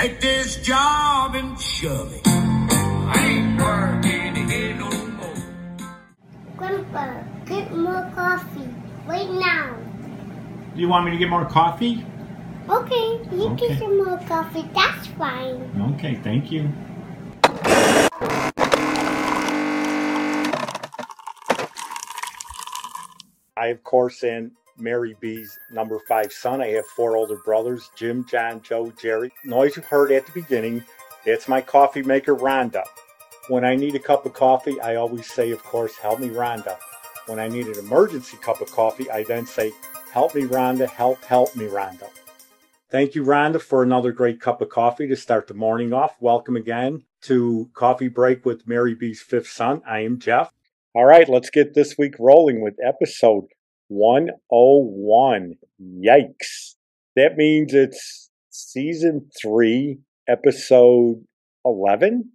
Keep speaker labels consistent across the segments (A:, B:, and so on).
A: Take this job and shove it. I ain't working here no more.
B: Grandpa, get more coffee right now.
C: Do you want me to get more coffee?
B: Okay, you
C: Okay.
B: get some more coffee. That's fine.
C: Okay, thank you. I, of course, am Mary B's number five son. I have four older brothers Jim, John, Joe, Jerry. Noise you heard at the beginning, that's my coffee maker, Rhonda. When I need a cup of coffee, I always say, of course, help me, Rhonda. When I need an emergency cup of coffee, I then say, help me, Rhonda, help, help me, Rhonda. Thank you, Rhonda, for another great cup of coffee to start the morning off. Welcome again to Coffee Break with Mary B's fifth son. I am Jeff. All right, let's get this week rolling with episode 101. Yikes. That means it's season three, episode 11.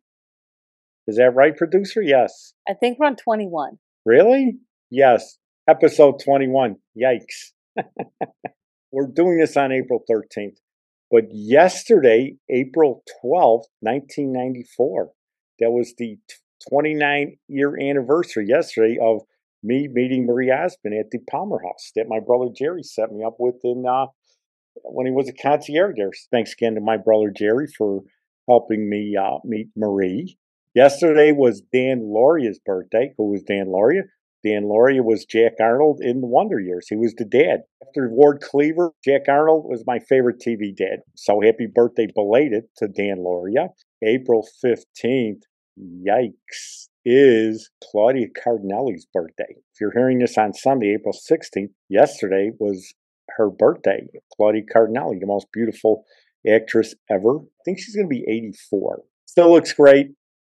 C: Is that right, producer? Yes.
D: I think we're on 21.
C: Really? Yes. Episode 21. Yikes. We're doing this on April 13th. But yesterday, April 12th, 1994, that was the 29 year anniversary yesterday of me meeting Marie Osmond at the Palmer House that my brother Jerry set me up with in uh, when he was a concierge there. Thanks again to my brother Jerry for helping me uh, meet Marie. Yesterday was Dan Lauria's birthday. Who was Dan Lauria? Dan Lauria was Jack Arnold in the Wonder Years. He was the dad. After Ward Cleaver, Jack Arnold was my favorite TV dad. So happy birthday belated to Dan Lauria. April 15th, yikes, is Claudia Cardinale's birthday. If you're hearing this on Sunday, April 16th, yesterday was her birthday. Claudia Cardinale, the most beautiful actress ever. I think she's going to be 84. Still looks great.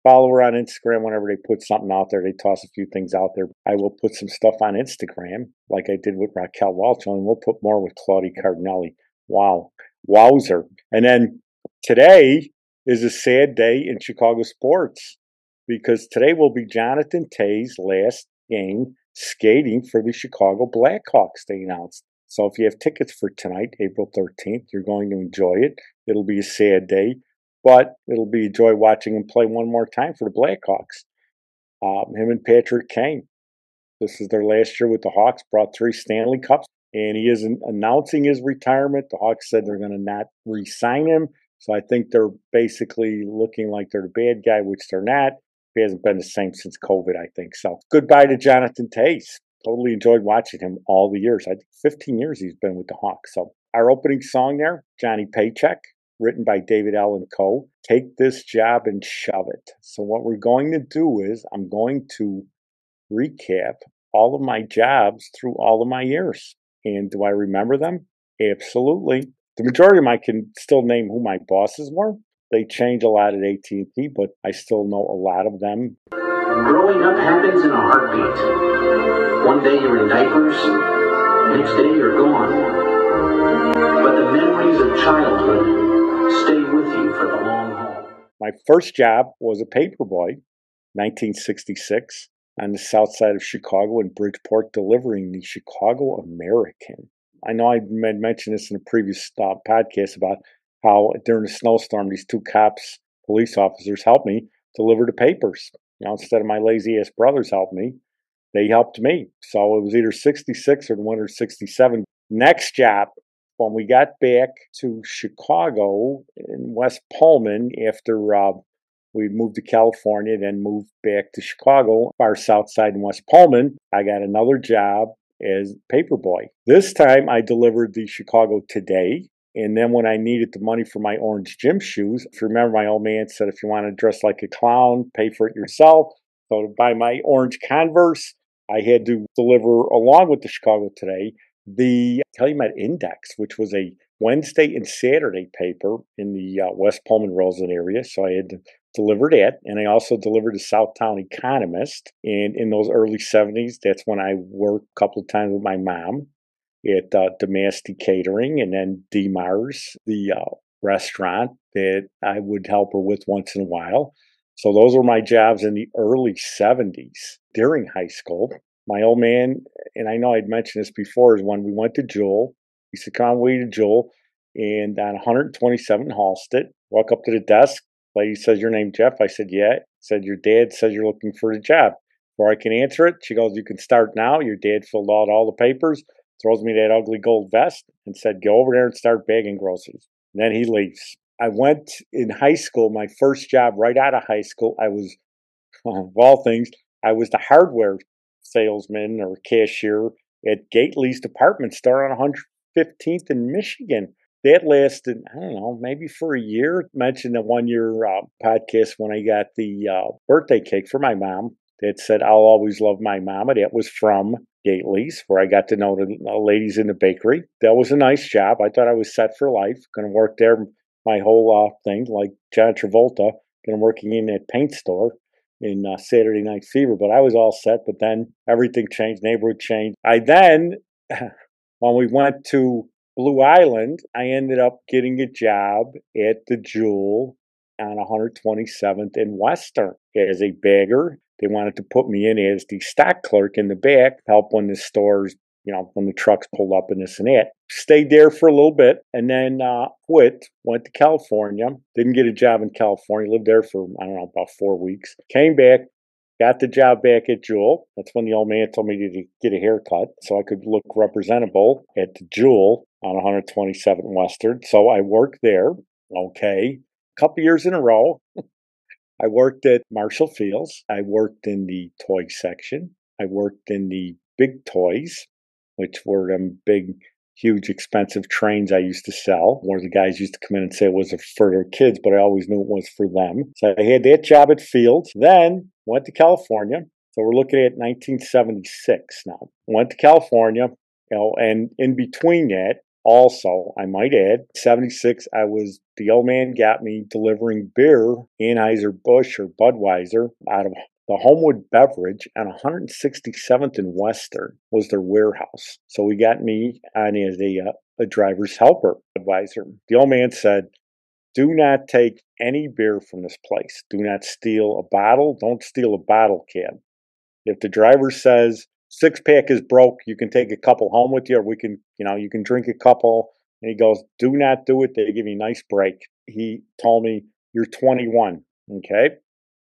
C: Follow her on Instagram whenever they put something out there. They toss a few things out there. I will put some stuff on Instagram, like I did with Raquel Welch, and we'll put more with Claudia Cardinale. Wow. Wowzer. And then today is a sad day in Chicago sports because today will be Jonathan Toews' last game skating for the Chicago Blackhawks, they announced. So if you have tickets for tonight, April 13th, you're going to enjoy it. It'll be a sad day, but it'll be a joy watching him play one more time for the Blackhawks. Um, him and Patrick Kane. This is their last year with the Hawks, brought three Stanley Cups, and he is an- announcing his retirement. The Hawks said they're going to not re sign him. So I think they're basically looking like they're the bad guy, which they're not. He hasn't been the same since COVID, I think. So goodbye to Jonathan Toews. Totally enjoyed watching him all the years. I think 15 years he's been with the Hawks. So our opening song there, Johnny Paycheck, written by David Allen Coe. Take this job and shove it. So what we're going to do is I'm going to recap all of my jobs through all of my years. And do I remember them? Absolutely. The majority of them I can still name who my bosses were. They change a lot at AT&T, but I still know a lot of them.
E: Growing up happens in a heartbeat. One day you're in diapers, next day you're gone. But the memories of childhood stay with you for the long haul.
C: My first job was a paperboy, 1966, on the south side of Chicago in Bridgeport, delivering the Chicago American. I know I mentioned this in a previous uh, podcast about how during a snowstorm, these two cops, police officers, helped me deliver the papers. You know, instead of my lazy ass brothers helped me, they helped me. So it was either 66 or the winter 67. Next job, when we got back to Chicago in West Pullman after uh, we moved to California, then moved back to Chicago, far south side in West Pullman, I got another job as paperboy. This time I delivered the Chicago Today. And then when I needed the money for my orange gym shoes, if you remember, my old man said, if you want to dress like a clown, pay for it yourself. So to buy my orange Converse, I had to deliver along with the Chicago Today the Calumet Index, which was a Wednesday and Saturday paper in the uh, West Pullman Roseland area. So I had to deliver that. And I also delivered the Southtown Economist. And in those early 70s, that's when I worked a couple of times with my mom at uh, Damasty Catering and then D Mars, the uh, restaurant that I would help her with once in a while. So those were my jobs in the early 70s during high school. My old man, and I know I'd mentioned this before, is when we went to Jewel, he said, Come on, we to Jewel. And on 127 Halsted, Walk up to the desk. Lady says, Your name Jeff? I said, Yeah. Said, Your dad says you're looking for a job. Before I can answer it, she goes, You can start now. Your dad filled out all the papers, throws me that ugly gold vest, and said, Go over there and start bagging groceries. And then he leaves. I went in high school, my first job right out of high school. I was, of all things, I was the hardware salesman or cashier at Gately's department store on 115th in Michigan. That lasted, I don't know, maybe for a year. Mentioned the one year uh, podcast when I got the uh, birthday cake for my mom that said, I'll always love my mama. That was from Gately's, where I got to know the ladies in the bakery. That was a nice job. I thought I was set for life. Going to work there my whole uh, thing, like John Travolta, going working in that paint store in uh, Saturday Night Fever. But I was all set. But then everything changed, neighborhood changed. I then, when we went to Blue Island, I ended up getting a job at the Jewel on 127th and Western as a bagger. They wanted to put me in as the stock clerk in the back, help when the stores, you know, when the trucks pulled up and this and that. Stayed there for a little bit and then uh, quit, went to California, didn't get a job in California, lived there for, I don't know, about four weeks. Came back, got the job back at Jewel. That's when the old man told me to get a haircut so I could look representable at the Jewel on 127 Western. So I worked there. Okay. A couple years in a row. I worked at Marshall Fields. I worked in the toy section. I worked in the big toys, which were them big, huge, expensive trains I used to sell. One of the guys used to come in and say it was for their kids, but I always knew it was for them. So I had that job at Fields. Then went to California. So we're looking at 1976 now. Went to California, you know, and in between that, also, I might add, 76, I was, the old man got me delivering beer, Anheuser-Busch or Budweiser, out of the Homewood Beverage on 167th and Western was their warehouse. So he got me on as a, uh, a driver's helper advisor. The old man said, do not take any beer from this place. Do not steal a bottle. Don't steal a bottle can. If the driver says, six pack is broke. You can take a couple home with you, or we can, you know, you can drink a couple. And he goes, Do not do it. They give you a nice break. He told me, You're 21. Okay.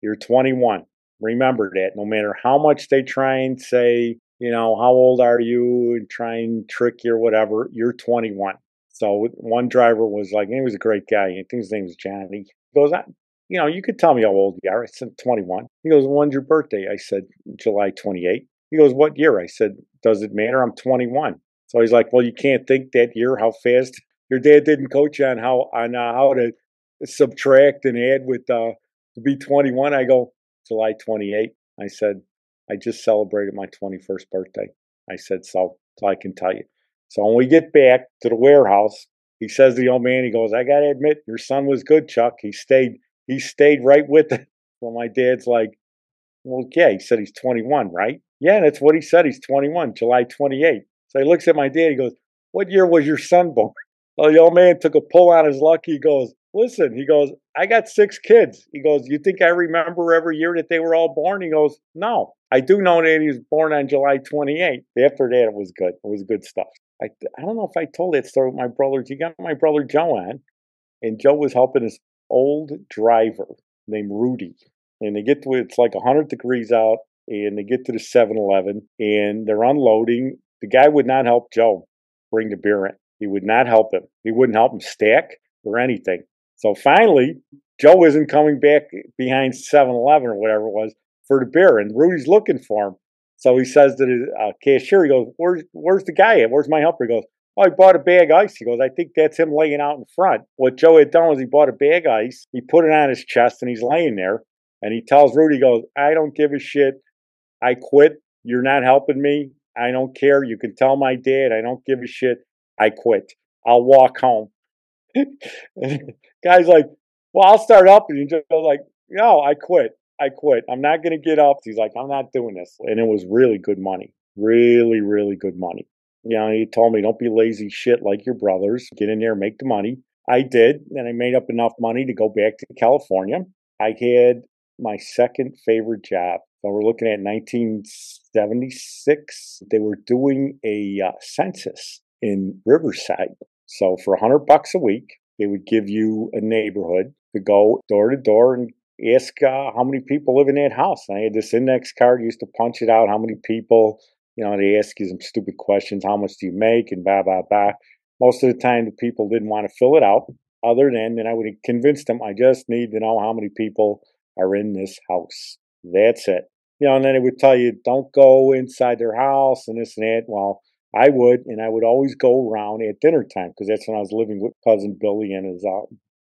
C: You're 21. Remember that no matter how much they try and say, you know, how old are you and try and trick you or whatever, you're 21. So one driver was like, he was a great guy. I think his name was Johnny. He goes, you know, you could tell me how old you are. I said 21. He goes, when's your birthday? I said, July 28. He goes, What year? I said, Does it matter? I'm 21. So he's like, Well, you can't think that year how fast your dad didn't coach you on how on uh, how to subtract and add with uh, to be 21. I go, July 28. I said, I just celebrated my 21st birthday. I said, So, so I can tell you. So when we get back to the warehouse, he says to the old man, he goes, I gotta admit, your son was good, Chuck. He stayed, he stayed right with it. Well, my dad's like, Well, yeah, he said he's 21, right? Yeah, that's what he said. He's 21, July 28. So he looks at my dad. He goes, What year was your son born? Well, oh, the old man took a pull on his luck. He goes, Listen, he goes, I got six kids. He goes, You think I remember every year that they were all born? He goes, No. I do know that he was born on July 28. After that, it was good. It was good stuff. I, I don't know if I told that story with my brother. He got my brother Joe on, and Joe was helping his old driver named Rudy. And they get to it's like 100 degrees out and they get to the 7-Eleven and they're unloading. The guy would not help Joe bring the beer in. He would not help him. He wouldn't help him stack or anything. So finally, Joe isn't coming back behind 7-Eleven or whatever it was for the beer, and Rudy's looking for him. So he says to the uh, cashier, he goes, "Where's where's the guy at? Where's my helper?" He goes, "Oh, I bought a bag of ice." He goes, "I think that's him laying out in front." What Joe had done was he bought a bag of ice, he put it on his chest, and he's laying there. And he tells Rudy, he goes, "I don't give a shit. I quit. You're not helping me. I don't care. You can tell my dad. I don't give a shit. I quit. I'll walk home. Guy's like, well, I'll start up. And he just goes like, no, I quit. I quit. I'm not going to get up. He's like, I'm not doing this. And it was really good money. Really, really good money. You know, he told me, don't be lazy shit like your brothers. Get in there, make the money. I did. And I made up enough money to go back to California. I had my second favorite job. We're looking at 1976. They were doing a uh, census in Riverside. So for 100 bucks a week, They would give you a neighborhood to go door to door and ask uh, how many people live in that house. And I had this index card, used to punch it out, how many people, you know, they ask you some stupid questions, how much do you make, and blah, blah, blah. Most of the time, the people didn't want to fill it out, other than, and I would convince them, I just need to know how many people are in this house. That's it. You know, and then it would tell you, don't go inside their house and this and that. Well, I would, and I would always go around at dinner time because that's when I was living with cousin Billy and his uh,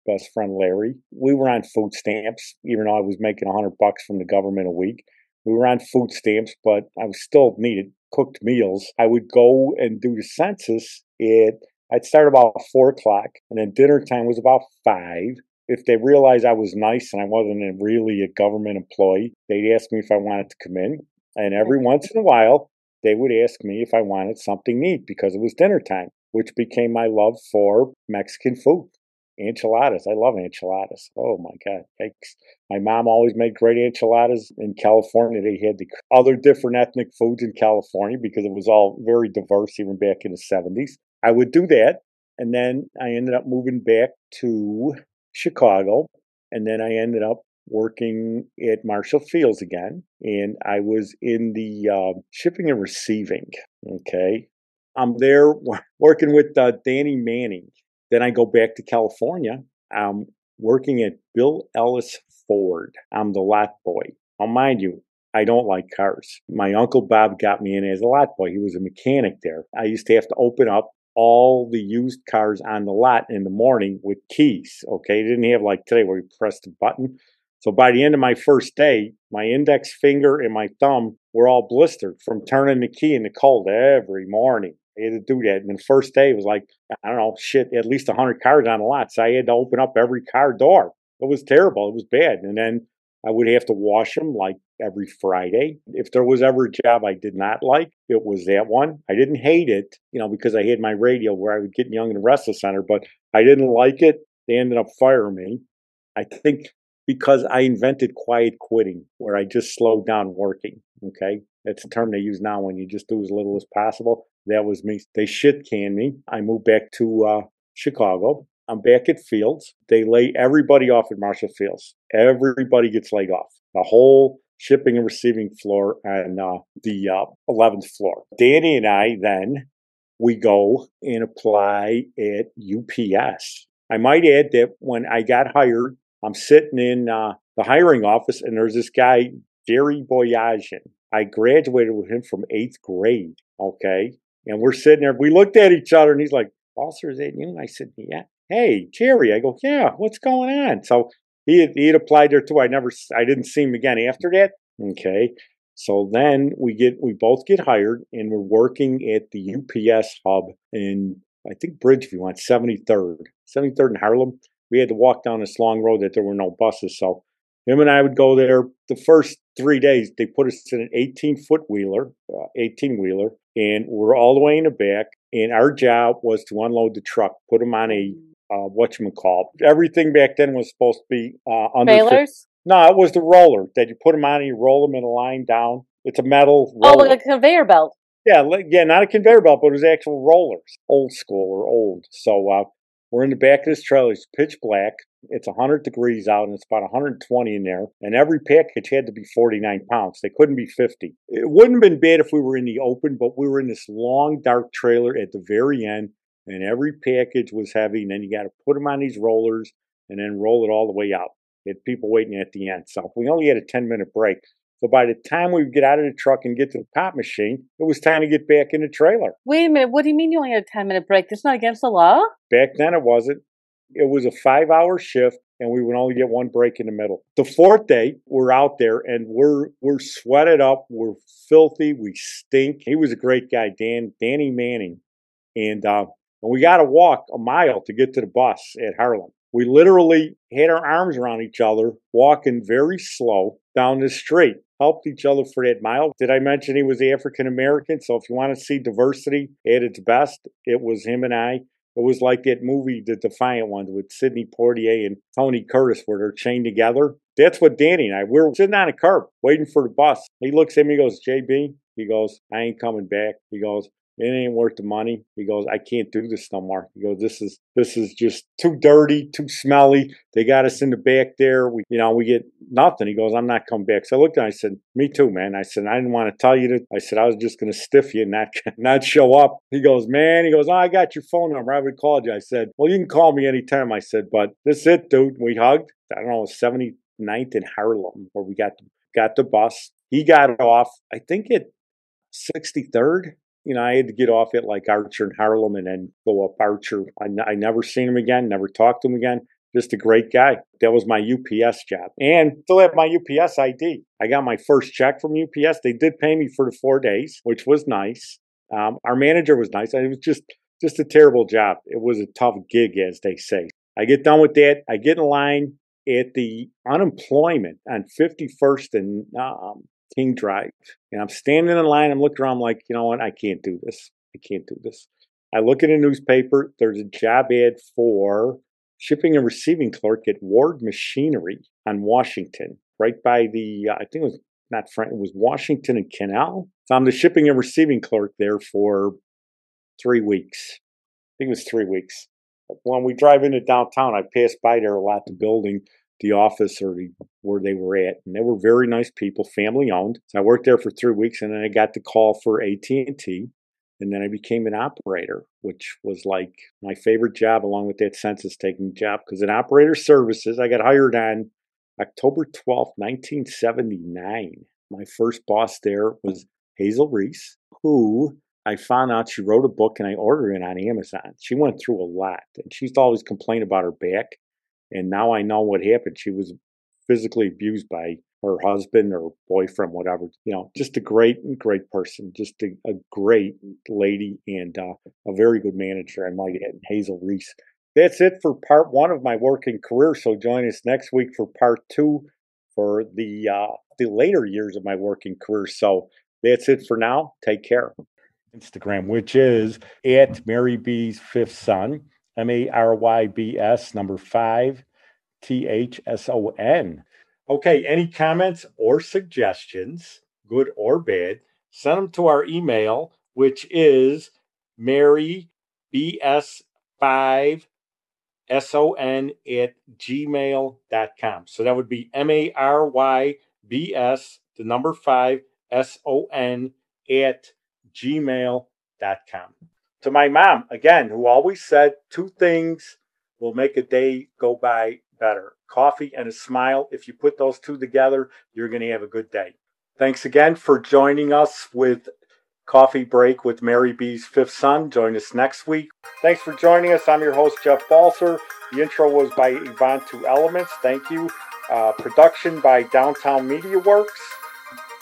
C: best friend Larry. We were on food stamps, even though I was making a hundred bucks from the government a week. We were on food stamps, but I was still needed cooked meals. I would go and do the census It I'd start about four o'clock, and then dinner time was about five. If they realized I was nice and I wasn't really a government employee, they'd ask me if I wanted to come in. And every once in a while, they would ask me if I wanted something neat because it was dinner time, which became my love for Mexican food. Enchiladas. I love enchiladas. Oh my God. Yikes. My mom always made great enchiladas in California. They had the other different ethnic foods in California because it was all very diverse even back in the 70s. I would do that. And then I ended up moving back to Chicago. And then I ended up working at Marshall Fields again. And I was in the uh, shipping and receiving. Okay. I'm there working with uh, Danny Manning. Then I go back to California. I'm working at Bill Ellis Ford. I'm the lot boy. Now, mind you, I don't like cars. My uncle Bob got me in as a lot boy. He was a mechanic there. I used to have to open up all the used cars on the lot in the morning with keys. Okay, didn't have like today where you press the button. So by the end of my first day, my index finger and my thumb were all blistered from turning the key in the cold every morning. I had to do that. And the first day was like, I don't know, shit, at least 100 cars on the lot. So I had to open up every car door. It was terrible. It was bad. And then I would have to wash them like every Friday. If there was ever a job I did not like, it was that one. I didn't hate it, you know, because I had my radio where I would get Young and the Restless Center, but I didn't like it. They ended up firing me. I think because I invented quiet quitting, where I just slowed down working. Okay. That's a term they use now when you just do as little as possible. That was me. They shit canned me. I moved back to uh, Chicago. I'm back at Fields. They lay everybody off at Marshall Fields. Everybody gets laid off. The whole shipping and receiving floor and uh, the uh, 11th floor. Danny and I then we go and apply at UPS. I might add that when I got hired, I'm sitting in uh, the hiring office and there's this guy, Jerry Boyajian. I graduated with him from eighth grade. Okay. And we're sitting there. We looked at each other and he's like, Balser, is that you? And I said, Yeah. Hey, Jerry. I go, Yeah, what's going on? So he had, he had applied there too. I never, I didn't see him again after that. Okay. So then we get, we both get hired and we're working at the UPS hub in, I think, Bridgeview on 73rd, 73rd in Harlem. We had to walk down this long road that there were no buses. So him and I would go there. The first three days, they put us in an 18 foot wheeler, 18 uh, wheeler, and we're all the way in the back. And our job was to unload the truck, put them on a uh, what you call everything back then was supposed to be uh, under.
D: Trailers?
C: No, it was the roller that you put them on and you roll them in a line down. It's a metal.
D: Roller.
C: Oh,
D: like a conveyor belt.
C: Yeah, yeah, not a conveyor belt, but it was actual rollers, old school or old. So uh, we're in the back of this trailer. It's pitch black. It's 100 degrees out and it's about 120 in there. And every package had to be 49 pounds. They couldn't be 50. It wouldn't have been bad if we were in the open, but we were in this long, dark trailer at the very end. And every package was heavy. And then you got to put them on these rollers and then roll it all the way out. Had people waiting at the end. So we only had a 10 minute break. So by the time we would get out of the truck and get to the pop machine, it was time to get back in the trailer.
D: Wait a minute. What do you mean you only had a 10 minute break? That's not against the law?
C: Back then it wasn't. It was a five hour shift and we would only get one break in the middle. The fourth day, we're out there and we're we're sweated up, we're filthy, we stink. He was a great guy, Dan Danny Manning, and uh, and we got to walk a mile to get to the bus at Harlem. We literally had our arms around each other, walking very slow down the street. Helped each other for that mile. Did I mention he was African American? So if you want to see diversity at its best, it was him and I. It was like that movie, The Defiant Ones, with Sidney Poitier and Tony Curtis, where they're chained together. That's what Danny and I, we are sitting on a curb waiting for the bus. He looks at me, he goes, JB, he goes, I ain't coming back. He goes, it ain't worth the money. He goes, I can't do this no more. He goes, this is this is just too dirty, too smelly. They got us in the back there. We, you know, we get nothing. He goes, I'm not coming back. So I looked at him, and I said, Me too, man. I said, I didn't want to tell you that. I said, I was just gonna stiff you and not not show up. He goes, Man, he goes, Oh, I got your phone number. I would call you. I said, Well, you can call me anytime. I said, but this is it, dude. We hugged. I don't know, 79th in Harlem, where we got got the bus. He got off, I think at 63rd you know, I had to get off at like Archer and Harlem and then go up Archer. I, n- I never seen him again, never talked to him again. Just a great guy. That was my UPS job. And still have my UPS ID. I got my first check from UPS. They did pay me for the four days, which was nice. Um, our manager was nice. It was just just a terrible job. It was a tough gig, as they say. I get done with that. I get in line at the unemployment on 51st and um, King Drive. And I'm standing in line. I'm looking around. I'm like, you know what? I can't do this. I can't do this. I look at a newspaper. There's a job ad for shipping and receiving clerk at Ward Machinery on Washington, right by the, uh, I think it was not Frank, it was Washington and Canal. So I'm the shipping and receiving clerk there for three weeks. I think it was three weeks. When we drive into downtown, I pass by there a lot, the building the office or the, where they were at, and they were very nice people, family owned. So I worked there for three weeks, and then I got the call for AT and T, and then I became an operator, which was like my favorite job, along with that census taking job. Because in operator services, I got hired on October twelfth, nineteen seventy nine. My first boss there was Hazel Reese, who I found out she wrote a book and I ordered it on Amazon. She went through a lot, and she always complain about her back and now I know what happened. She was physically abused by her husband or boyfriend, whatever. You know, just a great, great person, just a, a great lady and uh, a very good manager, I might add, Hazel Reese. That's it for part one of my working career. So join us next week for part two for the uh, the later years of my working career. So that's it for now. Take care. Instagram, which is at Mary B's fifth son. M A R Y B S, number five, T H S O N. Okay, any comments or suggestions, good or bad, send them to our email, which is Mary BS5 S-O-N at gmail.com. So that would be M-A-R-Y-B-S, the number five, S-O-N at gmail.com to my mom, again, who always said two things will make a day go by better coffee and a smile. If you put those two together, you're going to have a good day. Thanks again for joining us with Coffee Break with Mary B's fifth son. Join us next week. Thanks for joining us. I'm your host, Jeff Balser. The intro was by Yvonne Two Elements. Thank you. Uh, production by Downtown Media Works.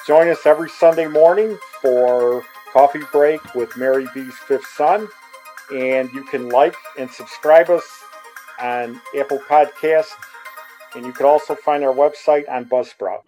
C: Join us every Sunday morning for Coffee Break with Mary B's fifth son. And you can like and subscribe us on Apple Podcast. And you can also find our website on Buzzsprout.